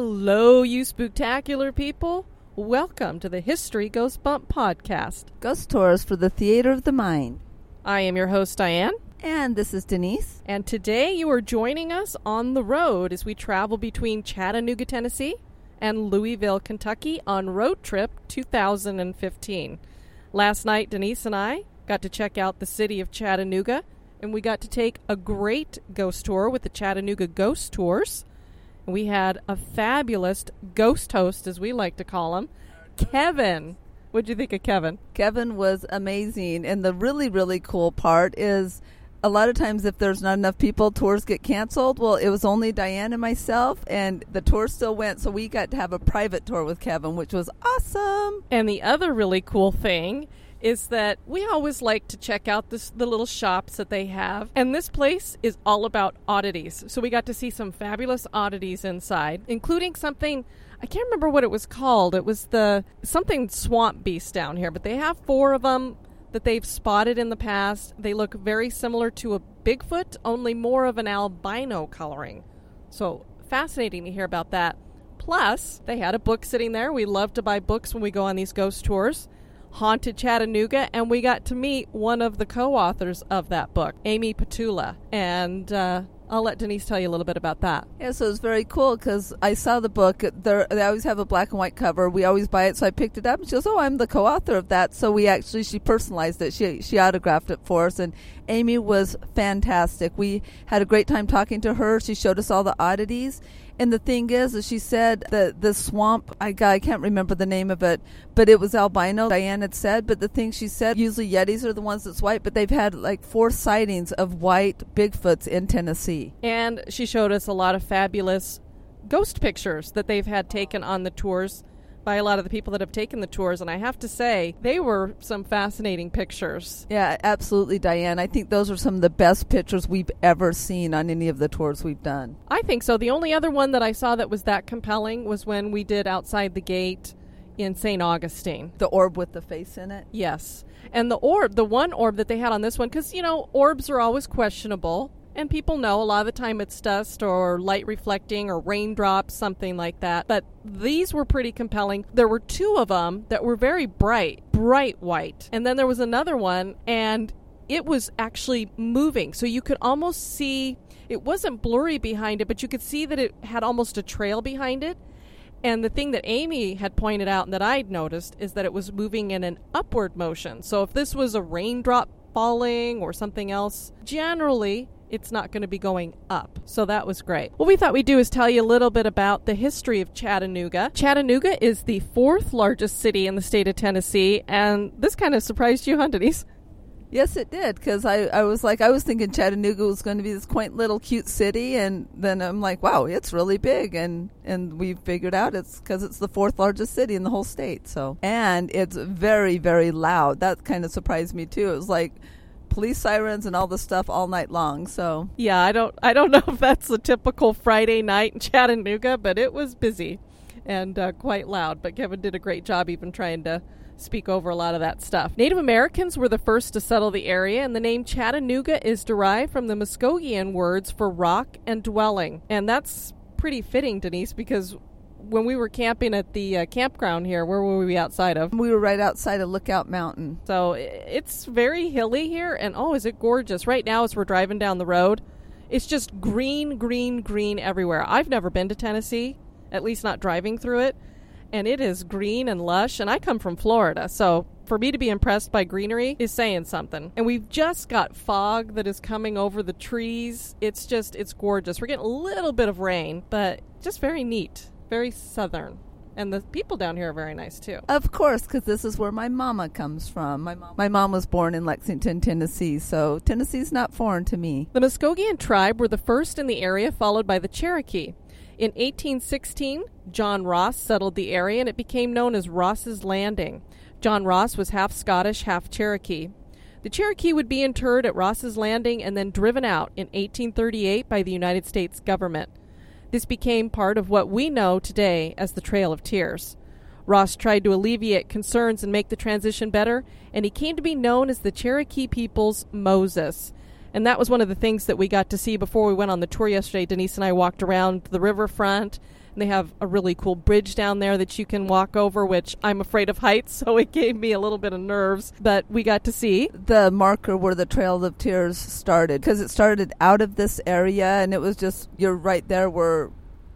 Hello, you spooktacular people. Welcome to the History Goes Bump podcast. Ghost Tours for the Theater of the Mind. I am your host, Diane. And this is Denise. And today you are joining us on the road as we travel between Chattanooga, Tennessee and Louisville, Kentucky on Road Trip 2015. Last night, Denise and I got to check out the city of Chattanooga and we got to take a great ghost tour with the Chattanooga Ghost Tours. We had a fabulous ghost host, as we like to call him, Kevin. What do you think of Kevin? Kevin was amazing. And the really, really cool part is a lot of times if there's not enough people, tours get canceled. Well, it was only Diane and myself, and the tour still went. So we got to have a private tour with Kevin, which was awesome. And the other really cool thing is that we always like to check out this, the little shops that they have. And this place is all about oddities. So we got to see some fabulous oddities inside, including something I can't remember what it was called. It was the something swamp beast down here, but they have four of them that they've spotted in the past. They look very similar to a Bigfoot, only more of an albino coloring. So fascinating to hear about that. Plus, they had a book sitting there. We love to buy books when we go on these ghost tours. Haunted Chattanooga, and we got to meet one of the co authors of that book, Amy Petulla. And uh, I'll let Denise tell you a little bit about that. Yeah, so it was very cool because I saw the book. They always have a black and white cover. We always buy it, so I picked it up. And she goes, "Oh, I'm the co-author of that." So we actually she personalized it. She she autographed it for us, and Amy was fantastic. We had a great time talking to her. She showed us all the oddities. And the thing is, as she said, the the swamp. I I can't remember the name of it, but it was albino. Diane had said, but the thing she said, usually Yetis are the ones that's white, but they've had like four sightings of white Bigfoots in Tennessee. And she showed us a lot of fabulous ghost pictures that they've had taken on the tours by a lot of the people that have taken the tours, and I have to say, they were some fascinating pictures. Yeah, absolutely, Diane. I think those are some of the best pictures we've ever seen on any of the tours we've done. I think so. The only other one that I saw that was that compelling was when we did Outside the Gate in St. Augustine. The orb with the face in it? Yes. And the orb, the one orb that they had on this one, because, you know, orbs are always questionable. And people know a lot of the time it's dust or light reflecting or raindrops, something like that. But these were pretty compelling. There were two of them that were very bright, bright white. And then there was another one, and it was actually moving. So you could almost see, it wasn't blurry behind it, but you could see that it had almost a trail behind it. And the thing that Amy had pointed out and that I'd noticed is that it was moving in an upward motion. So if this was a raindrop falling or something else, generally it's not going to be going up. So that was great. What we thought we'd do is tell you a little bit about the history of Chattanooga. Chattanooga is the fourth largest city in the state of Tennessee, and this kind of surprised you, huh, Denise? Yes, it did because I, I was like I was thinking Chattanooga was going to be this quaint little cute city, and then I'm like, wow, it's really big, and and we figured out it's because it's the fourth largest city in the whole state. So and it's very very loud. That kind of surprised me too. It was like police sirens and all the stuff all night long. So yeah, I don't I don't know if that's a typical Friday night in Chattanooga, but it was busy and uh, quite loud. But Kevin did a great job even trying to speak over a lot of that stuff. Native Americans were the first to settle the area, and the name Chattanooga is derived from the Muskogean words for rock and dwelling. And that's pretty fitting, Denise, because when we were camping at the uh, campground here, where were we outside of? We were right outside of Lookout Mountain. So it's very hilly here, and oh, is it gorgeous! Right now, as we're driving down the road, it's just green, green, green everywhere. I've never been to Tennessee, at least not driving through it, and it is green and lush. And I come from Florida, so for me to be impressed by greenery is saying something. And we've just got fog that is coming over the trees. It's just, it's gorgeous. We're getting a little bit of rain, but just very neat very southern. And the people down here are very nice too. Of course, because this is where my mama comes from. My mom, my mom was born in Lexington, Tennessee, so Tennessee's not foreign to me. The Muskogean tribe were the first in the area, followed by the Cherokee. In 1816, John Ross settled the area and it became known as Ross's Landing. John Ross was half Scottish, half Cherokee. The Cherokee would be interred at Ross's Landing and then driven out in 1838 by the United States government. This became part of what we know today as the Trail of Tears. Ross tried to alleviate concerns and make the transition better, and he came to be known as the Cherokee people's Moses. And that was one of the things that we got to see before we went on the tour yesterday. Denise and I walked around the riverfront they have a really cool bridge down there that you can walk over, which I'm afraid of heights, so it gave me a little bit of nerves. But we got to see the marker where the Trail of Tears started because it started out of this area, and it was just you're right there where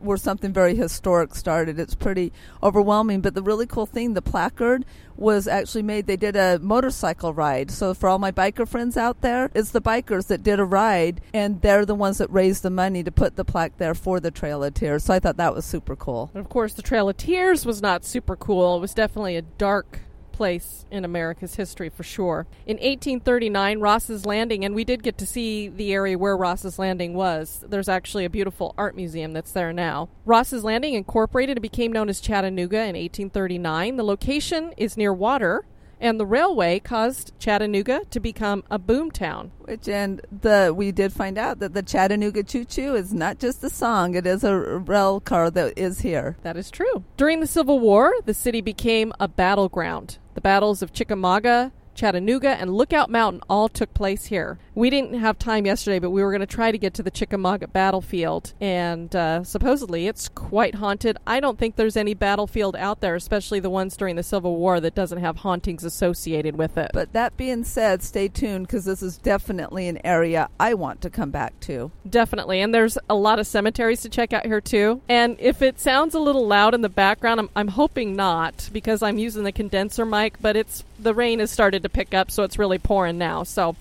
where something very historic started. It's pretty overwhelming. But the really cool thing, the placard was actually made. They did a motorcycle ride. So for all my biker friends out there, it's the bikers that did a ride, and they're the ones that raised the money to put the plaque there for the Trail of Tears. So I thought that was super cool. And of course, the Trail of Tears was not super cool. It was definitely a dark place in America's history for sure. In 1839, Ross's Landing, and we did get to see the area where Ross's Landing was. There's actually a beautiful art museum that's there now. Ross's Landing incorporated and became known as Chattanooga in 1839. The location is near water, and the railway caused Chattanooga to become a boom town. Which and the we did find out that the Chattanooga Choo Choo is not just a song; it is a rail car that is here. That is true. During the Civil War, the city became a battleground. The battles of Chickamauga, Chattanooga, and Lookout Mountain all took place here. We didn't have time yesterday, but we were going to try to get to the Chickamauga battlefield, and uh, supposedly it's quite haunted. I don't think there's any battlefield out there, especially the ones during the Civil War, that doesn't have hauntings associated with it. But that being said, stay tuned because this is definitely an area I want to come back to. Definitely, and there's a lot of cemeteries to check out here too. And if it sounds a little loud in the background, I'm, I'm hoping not because I'm using the condenser mic, but it's the rain has started to pick up, so it's really pouring now. So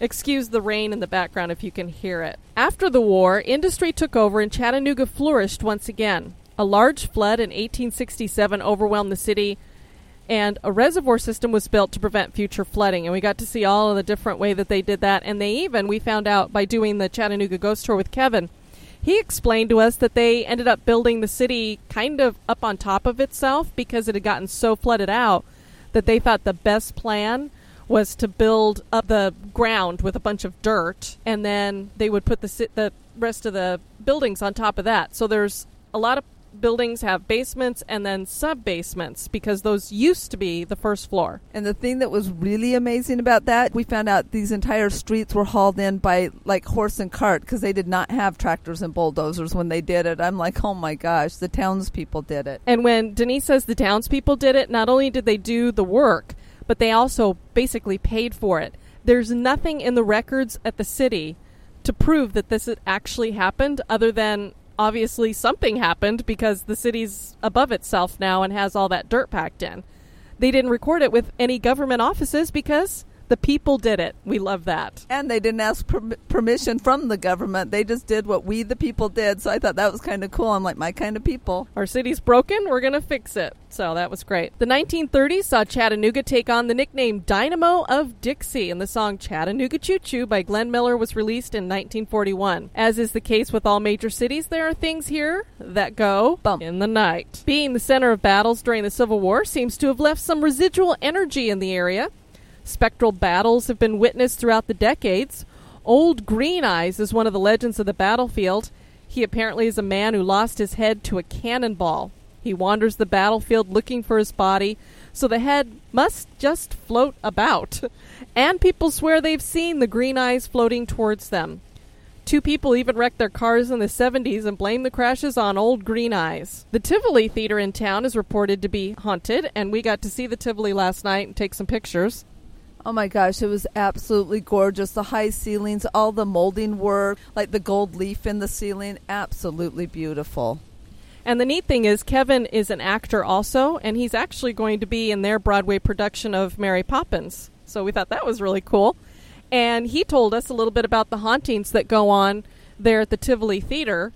excuse the rain in the background if you can hear it. After the war, industry took over and Chattanooga flourished once again. A large flood in 1867 overwhelmed the city, and a reservoir system was built to prevent future flooding. And we got to see all of the different way that they did that. And they even, we found out by doing the Chattanooga Ghost Tour with Kevin, he explained to us that they ended up building the city kind of up on top of itself because it had gotten so flooded out that they thought the best plan was to build up the ground with a bunch of dirt, and then they would put the the rest of the buildings on top of that. So there's a lot of buildings have basements and then sub basements because those used to be the first floor. And the thing that was really amazing about that, we found out these entire streets were hauled in by like horse and cart because they did not have tractors and bulldozers when they did it. I'm like, oh my gosh, the townspeople did it. And when Denise says the townspeople did it, not only did they do the work, but they also basically paid for it. There's nothing in the records at the city to prove that this actually happened other than obviously something happened because the city's above itself now and has all that dirt packed in. They didn't record it with any government offices because the people did it. We love that. And they didn't ask per- permission from the government. They just did what we, the people, did. So I thought that was kind of cool. I'm like, my kind of people. Our city's broken. We're going to fix it. So that was great. The 1930s saw Chattanooga take on the nickname Dynamo of Dixie, and the song Chattanooga Choo Choo by Glenn Miller was released in 1941. As is the case with all major cities, there are things here that go Bump. in the night. Being the center of battles during the Civil War seems to have left some residual energy in the area. Spectral battles have been witnessed throughout the decades. Old Green Eyes is one of the legends of the battlefield. He apparently is a man who lost his head to a cannonball. He wanders the battlefield looking for his body, so the head must just float about. and people swear they've seen the green eyes floating towards them. Two people even wrecked their cars in the 70s and blamed the crashes on old green eyes. The Tivoli Theater in town is reported to be haunted, and we got to see the Tivoli last night and take some pictures. Oh my gosh, it was absolutely gorgeous. The high ceilings, all the molding work, like the gold leaf in the ceiling, absolutely beautiful. And the neat thing is, Kevin is an actor also, and he's actually going to be in their Broadway production of Mary Poppins. So we thought that was really cool. And he told us a little bit about the hauntings that go on there at the Tivoli Theater.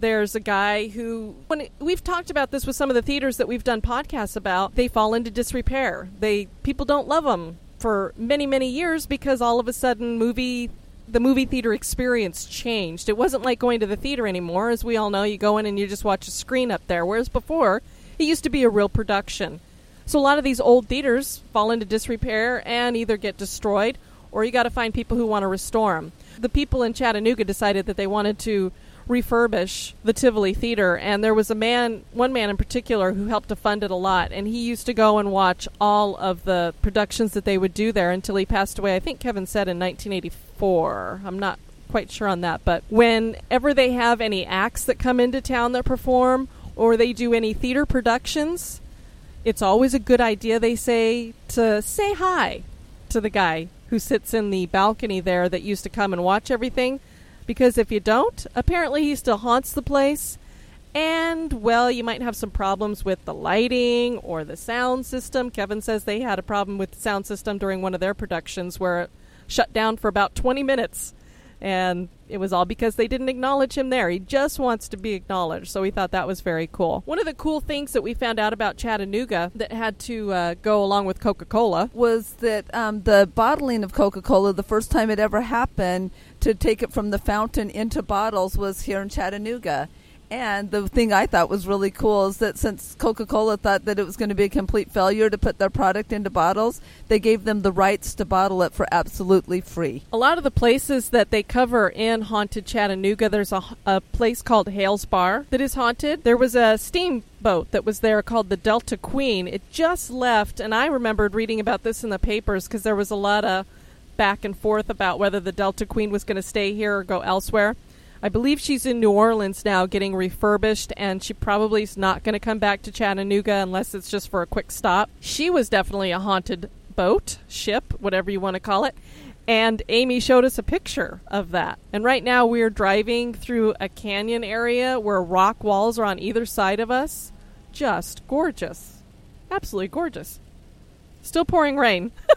There's a guy who, when we've talked about this with some of the theaters that we've done podcasts about, they fall into disrepair. They people don't love them for many, many years because all of a sudden movie the movie theater experience changed. It wasn't like going to the theater anymore. As we all know, you go in and you just watch a screen up there. Whereas before, it used to be a real production. So a lot of these old theaters fall into disrepair and either get destroyed or you got to find people who want to restore them. The people in Chattanooga decided that they wanted to refurbish the Tivoli Theater, and there was a man, one man in particular, who helped to fund it a lot, and he used to go and watch all of the productions that they would do there until he passed away. I think Kevin said in 1984. I'm not quite sure on that, but whenever they have any acts that come into town that perform, or they do any theater productions, it's always a good idea, they say, to say hi to the guy who sits in the balcony there that used to come and watch everything because if you don't, apparently he still haunts the place. And, well, you might have some problems with the lighting or the sound system. Kevin says they had a problem with the sound system during one of their productions where it shut down for about 20 minutes. And it was all because they didn't acknowledge him there. He just wants to be acknowledged. So we thought that was very cool. One of the cool things that we found out about Chattanooga that had to uh, go along with Coca Cola was that um, the bottling of Coca Cola, the first time it ever happened to take it from the fountain into bottles, was here in Chattanooga. And the thing I thought was really cool is that since Coca Cola thought that it was going to be a complete failure to put their product into bottles, they gave them the rights to bottle it for absolutely free. A lot of the places that they cover in Haunted Chattanooga, there's a, a place called Hales Bar that is haunted. There was a steamboat that was there called the Delta Queen. It just left, and I remembered reading about this in the papers because there was a lot of back and forth about whether the Delta Queen was going to stay here or go elsewhere. I believe she's in New Orleans now getting refurbished, and she probably is not going to come back to Chattanooga unless it's just for a quick stop. She was definitely a haunted boat, ship, whatever you want to call it. And Amy showed us a picture of that. And right now we're driving through a canyon area where rock walls are on either side of us. Just gorgeous. Absolutely gorgeous. Still pouring rain.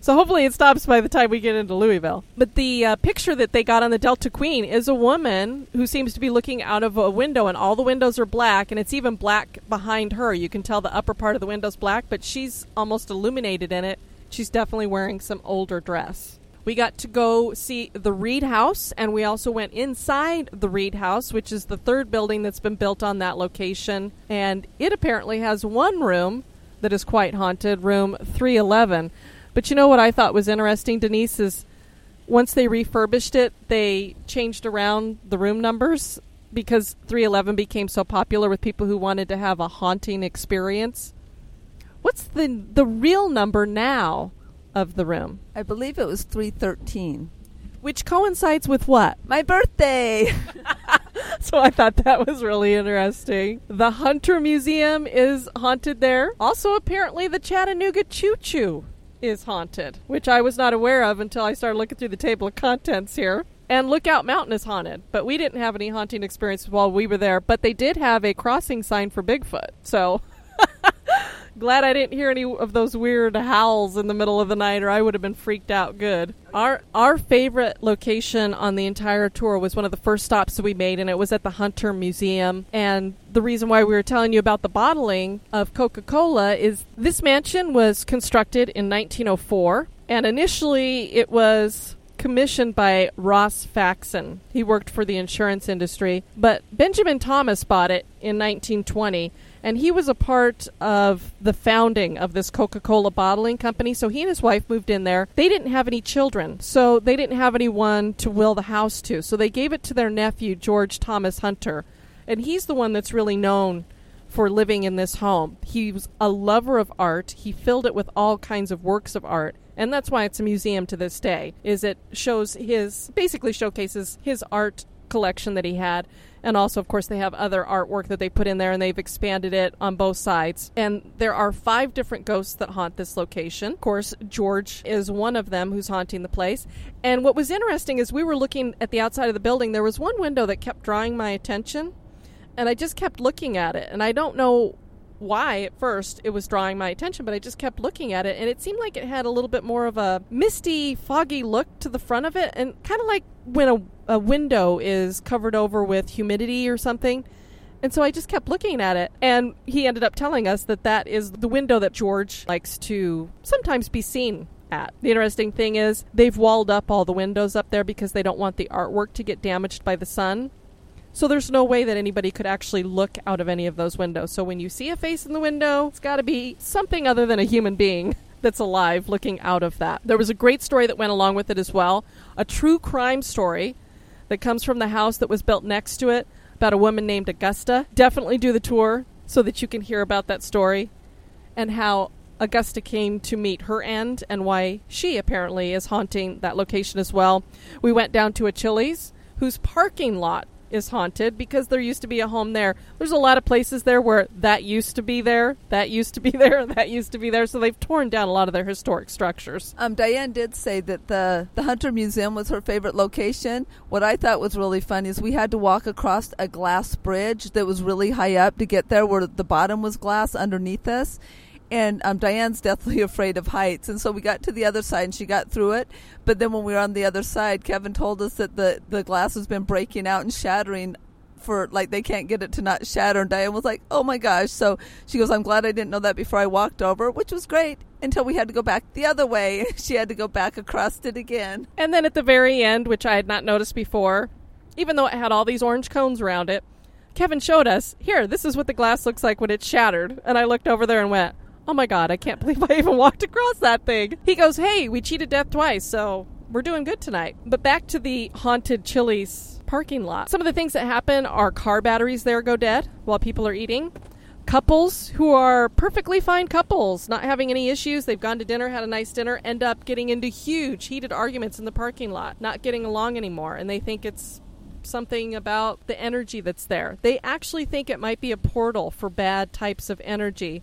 so hopefully it stops by the time we get into Louisville. But the uh, picture that they got on the Delta Queen is a woman who seems to be looking out of a window, and all the windows are black, and it's even black behind her. You can tell the upper part of the window's black, but she's almost illuminated in it. She's definitely wearing some older dress. We got to go see the Read House, and we also went inside the Read House, which is the third building that's been built on that location. And it apparently has one room that is quite haunted, room 311. But you know what I thought was interesting, Denise, is once they refurbished it, they changed around the room numbers because 311 became so popular with people who wanted to have a haunting experience. What's the the real number now of the room? I believe it was 313. Which coincides with what? My birthday. so I thought that was really interesting. The Hunter Museum is haunted there. Also, apparently, the Chattanooga Choo Choo is haunted, which I was not aware of until I started looking through the table of contents here. And Lookout Mountain is haunted, but we didn't have any haunting experience while we were there. But they did have a crossing sign for Bigfoot, so glad I didn't hear any of those weird howls in the middle of the night, or I would have been freaked out good. Our our favorite location on the entire tour was one of the first stops that we made, and it was at the Hunter Museum. And the reason why we were telling you about the bottling of Coca Cola is this mansion was constructed in 1904, and initially it was commissioned by Ross Faxon. He worked for the insurance industry, but Benjamin Thomas bought it in 1920 and he was a part of the founding of this Coca-Cola bottling company. So he and his wife moved in there. They didn't have any children, so they didn't have anyone to will the house to. So they gave it to their nephew George Thomas Hunter, and he's the one that's really known for living in this home. He was a lover of art. He filled it with all kinds of works of art. And that's why it's a museum to this day. Is it shows his basically showcases his art collection that he had and also, of course, they have other artwork that they put in there and they've expanded it on both sides. And there are five different ghosts that haunt this location. Of course, George is one of them who's haunting the place. And what was interesting is we were looking at the outside of the building, there was one window that kept drawing my attention. And I just kept looking at it. And I don't know why at first it was drawing my attention, but I just kept looking at it, and it seemed like it had a little bit more of a misty, foggy look to the front of it, and kind of like when a, a window is covered over with humidity or something. And so I just kept looking at it, and he ended up telling us that that is the window that George likes to sometimes be seen at. The interesting thing is they've walled up all the windows up there because they don't want the artwork to get damaged by the sun. So there's no way that anybody could actually look out of any of those windows. So when you see a face in the window, it's got to be something other than a human being that's alive looking out of that. There was a great story that went along with it as well, a true crime story that comes from the house that was built next to it about a woman named Augusta. Definitely do the tour so that you can hear about that story and how Augusta came to meet her end and why she apparently is haunting that location as well. We went down to a Chili's whose parking lot is haunted because there used to be a home there. There's a lot of places there where that used to be there, that used to be there, that used to be there. So they've torn down a lot of their historic structures. Um, Diane did say that the the Hunter Museum was her favorite location. What I thought was really funny is we had to walk across a glass bridge that was really high up to get there, where the bottom was glass underneath us and um, Diane's deathly afraid of heights, and so we got to the other side and she got through it. But then when we were on the other side, Kevin told us that the the glass has been breaking out and shattering for like they can't get it to not shatter. And Diane was like, "Oh my gosh!" So she goes, "I'm glad I didn't know that before I walked over," which was great until we had to go back the other way. she had to go back across it again. And then at the very end, which I had not noticed before, even though it had all these orange cones around it, Kevin showed us, "Here, this is what the glass looks like when it's shattered." And I looked over there and went oh my god, I can't believe I even walked across that thing. He goes, hey, we cheated death twice, so we're doing good tonight. But back to the haunted Chili's parking lot. Some of the things that happen are car batteries there go dead while people are eating. Couples who are perfectly fine couples, not having any issues, they've gone to dinner, had a nice dinner, end up getting into huge heated arguments in the parking lot, not getting along anymore, and they think it's something about the energy that's there. They actually think it might be a portal for bad types of energy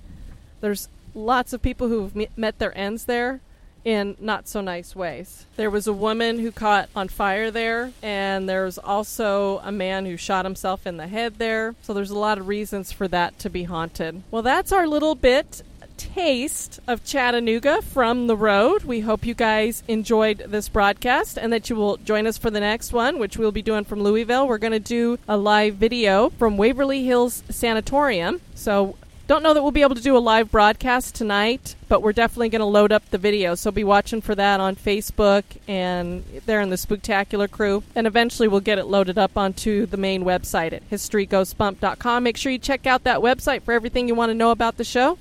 there's lots of people who've met their ends there in not so nice ways. There was a woman who caught on fire there, and there's also a man who shot himself in the head there. So there's a lot of reasons for that to be haunted. Well, that's our little bit taste of Chattanooga from the road. We hope you guys enjoyed this broadcast and that you will join us for the next one, which we'll be doing from Louisville. We're going to do a live video from Waverly Hills Sanatorium. So don't know that we'll be able to do a live broadcast tonight, but we're definitely going to load up the video. So be watching for that on Facebook and there in the Spooktacular crew. And eventually we'll get it loaded up onto the main website at historygoesbump.com. Make sure you check out that website for everything you want to know about the show.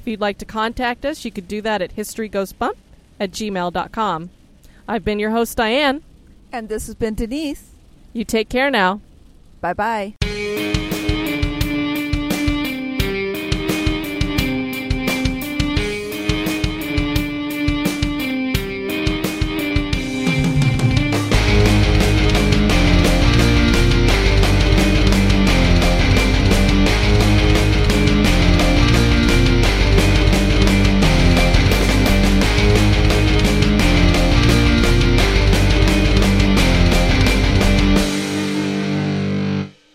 If you'd like to contact us, you could do that at historyghostbump at gmail.com. I've been your host, Diane. And this has been Denise. You take care now. Bye bye.